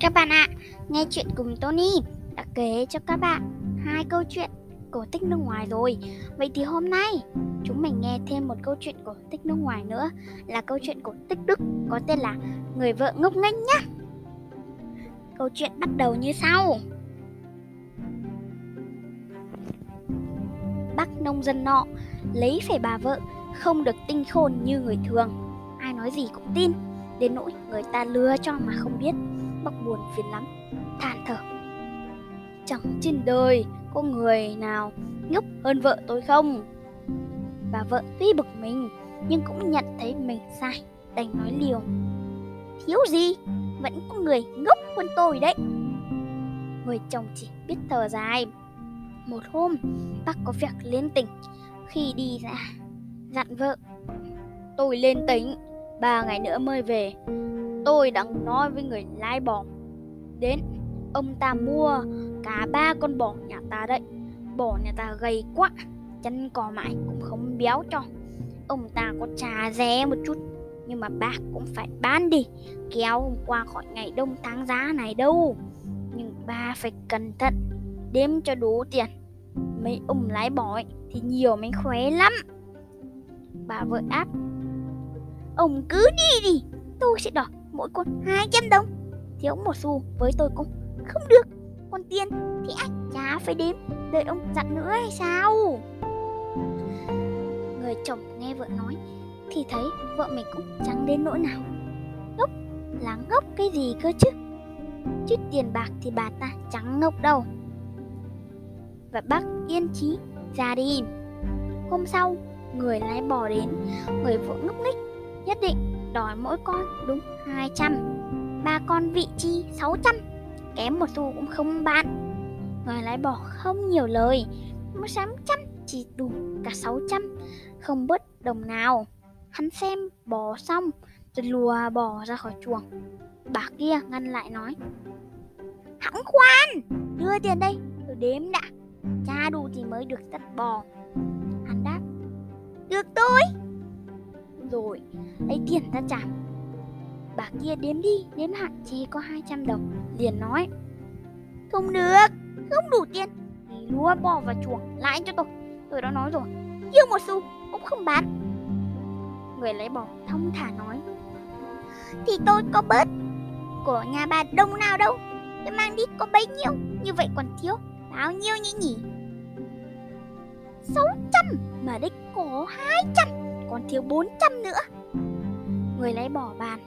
Các bạn ạ, nghe chuyện cùng Tony đã kể cho các bạn hai câu chuyện cổ tích nước ngoài rồi. Vậy thì hôm nay chúng mình nghe thêm một câu chuyện cổ tích nước ngoài nữa là câu chuyện cổ tích Đức có tên là Người vợ ngốc nghếch nhá. Câu chuyện bắt đầu như sau. Bác nông dân nọ lấy phải bà vợ không được tinh khôn như người thường. Ai nói gì cũng tin, đến nỗi người ta lừa cho mà không biết bác buồn phiền lắm. Than thở. Chẳng trên đời có người nào ngốc hơn vợ tôi không? Bà vợ tuy bực mình, nhưng cũng nhận thấy mình sai, đành nói liều. Thiếu gì? Vẫn có người ngốc hơn tôi đấy. Người chồng chỉ biết thở dài. Một hôm, bác có việc lên tỉnh. Khi đi ra, dặn vợ, tôi lên tỉnh, ba ngày nữa mới về tôi đang nói với người lái bò đến ông ta mua cả ba con bò nhà ta đấy. Bò nhà ta gầy quá chân cò mãi cũng không béo cho. Ông ta có trà rẻ một chút nhưng mà bác cũng phải bán đi kéo qua khỏi ngày đông tháng giá này đâu. Nhưng ba phải cẩn thận đếm cho đủ tiền. Mấy ông lái bò ấy, thì nhiều mới khỏe lắm. Bà vợ áp ông cứ đi đi tôi sẽ đọc mỗi con 200 đồng. Thiếu một xu với tôi cũng không được. Còn tiền thì anh chả phải đếm. Đợi ông dặn nữa hay sao? Người chồng nghe vợ nói thì thấy vợ mình cũng chẳng đến nỗi nào. Ngốc là ngốc cái gì cơ chứ? Chứ tiền bạc thì bà ta chẳng ngốc đâu. Và bác yên chí ra đi. Hôm sau, người lái bò đến, người vợ ngốc nghếch, nhất định đòi mỗi con đúng 200 ba con vị chi 600 kém một xu cũng không bán người lái bò không nhiều lời mua 600 chỉ đủ cả 600 không bớt đồng nào. Hắn xem bò xong rồi lùa bò ra khỏi chuồng. Bà kia ngăn lại nói hãng khoan, đưa tiền đây, tôi đếm đã, cha đủ thì mới được dắt bò. Hắn đáp, được tôi rồi. Lấy tiền ra trả. Bà kia đếm đi, đếm hạn chỉ có 200 đồng. Liền nói, không được, không đủ tiền. Lúa bò và chuồng lại cho tôi. Tôi đã nói rồi chưa một xu, cũng không bán. Người lấy bò thông thả nói, thì tôi có bớt của nhà bà đông nào đâu. Tôi mang đi có bấy nhiêu, như vậy còn thiếu bao nhiêu nhỉ nhỉ? 600 mà đấy có 200 còn thiếu 400 nữa. Người lấy bỏ bàn.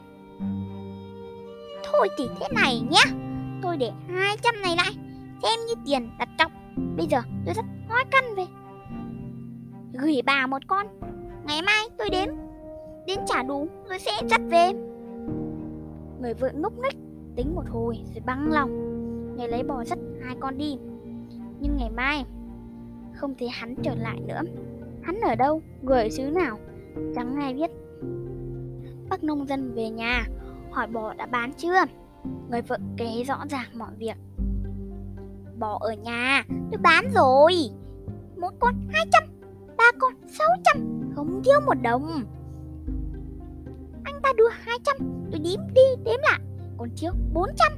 Thôi thì thế này nhé. Tôi để 200 này lại. Xem như tiền đặt cọc. Bây giờ tôi rất hói căn về. Gửi bà một con. Ngày mai tôi đếm Đến trả đủ tôi sẽ dắt về. Người vợ ngốc nghếch Tính một hồi rồi băng lòng. Người lấy bò dắt hai con đi. Nhưng ngày mai Không thấy hắn trở lại nữa. Hắn ở đâu, người ở xứ nào? Chẳng ai biết. Bác nông dân về nhà, Hỏi bò đã bán chưa? Người vợ kể rõ ràng mọi việc. Bò ở nhà Tôi bán rồi. Mỗi con 200 Ba con 600 Không thiếu một đồng. Anh ta đưa 200 Tôi đếm đi, đếm lại. Còn thiếu 400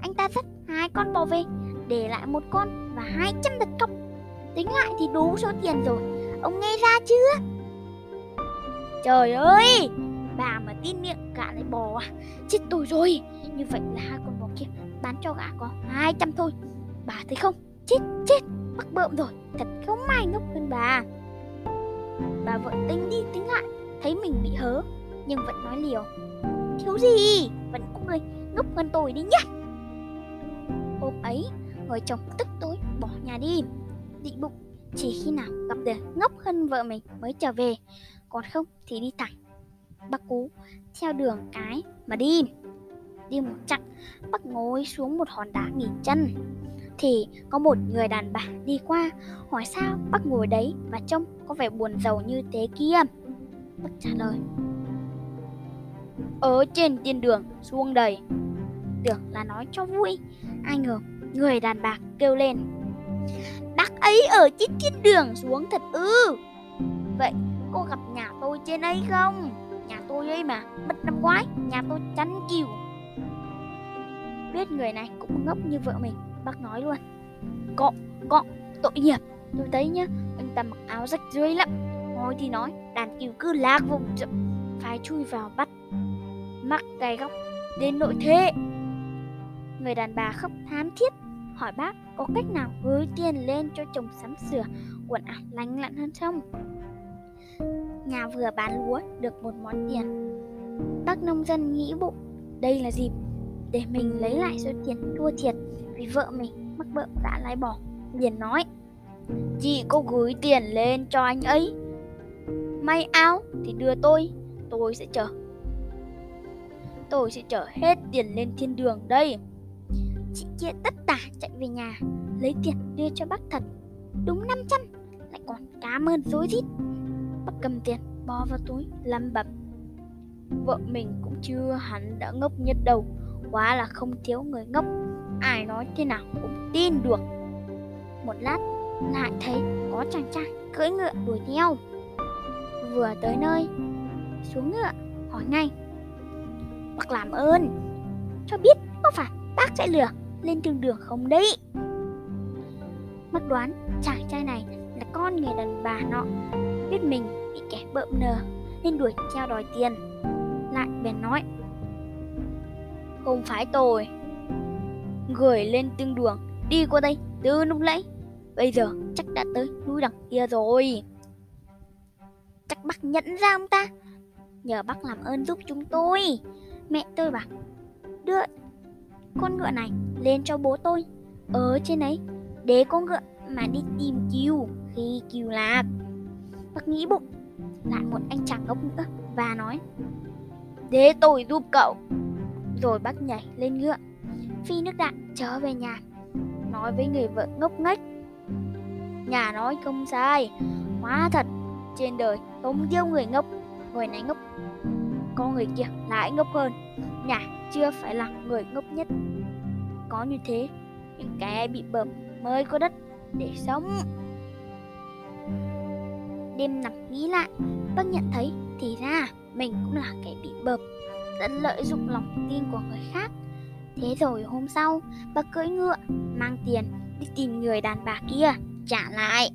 Anh ta dắt hai con bò về, Để lại một con và 200 đặt cọc. Tính lại thì đủ số tiền rồi. Ông nghe ra chưa? Trời ơi! Bà mà tin miệng gã lại bò à? Chết tôi rồi! Như vậy là hai con bò kia bán cho gã có 200 thôi. Bà thấy không? Chết chết! Mắc bợm rồi! Thật không may ngốc hơn bà. Bà vợ tính đi tính lại, Thấy mình bị hớ, Nhưng vẫn nói liều Thiếu gì? Vẫn có người ngốc hơn tôi đi nhá! Hôm ấy Người chồng tức tối bỏ nhà đi. Định bụng, chỉ khi nào gặp được ngốc hơn vợ mình mới trở về. Còn không thì đi thẳng Bác Cú, theo đường cái mà đi. Đi một chặng Bác ngồi xuống một hòn đá nghỉ chân. Thì có một người đàn bà đi qua, Hỏi sao bác ngồi đấy và trông có vẻ buồn giàu như thế kia. Bác trả lời, Ở trên tiên đường xuống đầy Tưởng là nói cho vui, Ai ngờ người đàn bà kêu lên, Bác ấy ở trên thiên đường xuống thật ư? Vậy cô gặp nhà tôi trên ấy không? Nhà tôi ấy mà, mất năm ngoái, nhà tôi chắn kiều Biết người này cũng ngốc như vợ mình Bác nói luôn. Cọ, cọ, tội nghiệp. Tôi thấy nhá, anh ta mặc áo rách rưới lắm. Ngồi thì nói, đàn cừu cứ lạc vùng chậm Phải chui vào bắt. Mắc cái góc đến nội thế. Người đàn bà khóc thám thiết Hỏi bác có cách nào gửi tiền lên cho chồng sắm sửa Quần áo lành lặn hơn không? Nhà vừa bán lúa được một món tiền. Bác nông dân nghĩ bụng, Đây là dịp để mình lấy lại số tiền thua thiệt Vì vợ mình mắc bợ đã lái bỏ, Liền nói. Chị có gửi tiền lên cho anh ấy. May áo thì đưa tôi Tôi sẽ chở. Tôi sẽ chở hết tiền lên thiên đường đây. Chị kia tất tả chạy về nhà, Lấy tiền đưa cho bác thật. Đúng 500 Lại còn cảm ơn dối rít bắt cầm tiền bỏ vào túi lầm bẩm. Vợ mình cũng chưa hẳn đã ngốc nhất đầu, Quá là không thiếu người ngốc. Ai nói thế nào cũng tin được. Một lát, lại thấy có chàng trai cưỡi ngựa đuổi theo. Vừa tới nơi, Xuống ngựa, hỏi ngay. Bác làm ơn, Cho biết có phải bác sẽ lừa lên trường đường không đấy? Mất đoán chàng trai này là con người đàn bà nọ. Biết mình bị kẻ bợm nờ Nên đuổi theo đòi tiền. Lại bèn nói, Không phải tôi gửi lên tương đường, Đi qua đây từ lúc nãy. Bây giờ chắc đã tới núi đằng kia rồi. Chắc bác nhận ra ông ta, Nhờ bác làm ơn giúp chúng tôi. Mẹ tôi bảo, Đưa con ngựa này lên cho bố tôi, Ở trên ấy, Để con ngựa mà đi tìm kiều Khi kiều lạc Bác nghĩ bụng. Lại một anh chàng ngốc nữa Và nói. Để tôi giúp cậu. Rồi bác nhảy lên ngựa. Phi nước đạn trở về nhà, Nói với người vợ ngốc nghếch. Nhà nói không sai, Hóa thật, Trên đời không yêu người ngốc, Người này ngốc. Có người kia lại ngốc hơn, Nhà chưa phải là người ngốc nhất. Có như thế, Những kẻ bị bầm mới có đất để sống. Đêm nằm nghĩ lại Bác nhận thấy thì ra mình cũng là kẻ bị bợp Đã lợi dụng lòng tin của người khác. Thế rồi hôm sau, Bác cưỡi ngựa, Mang tiền đi tìm người đàn bà kia, trả lại.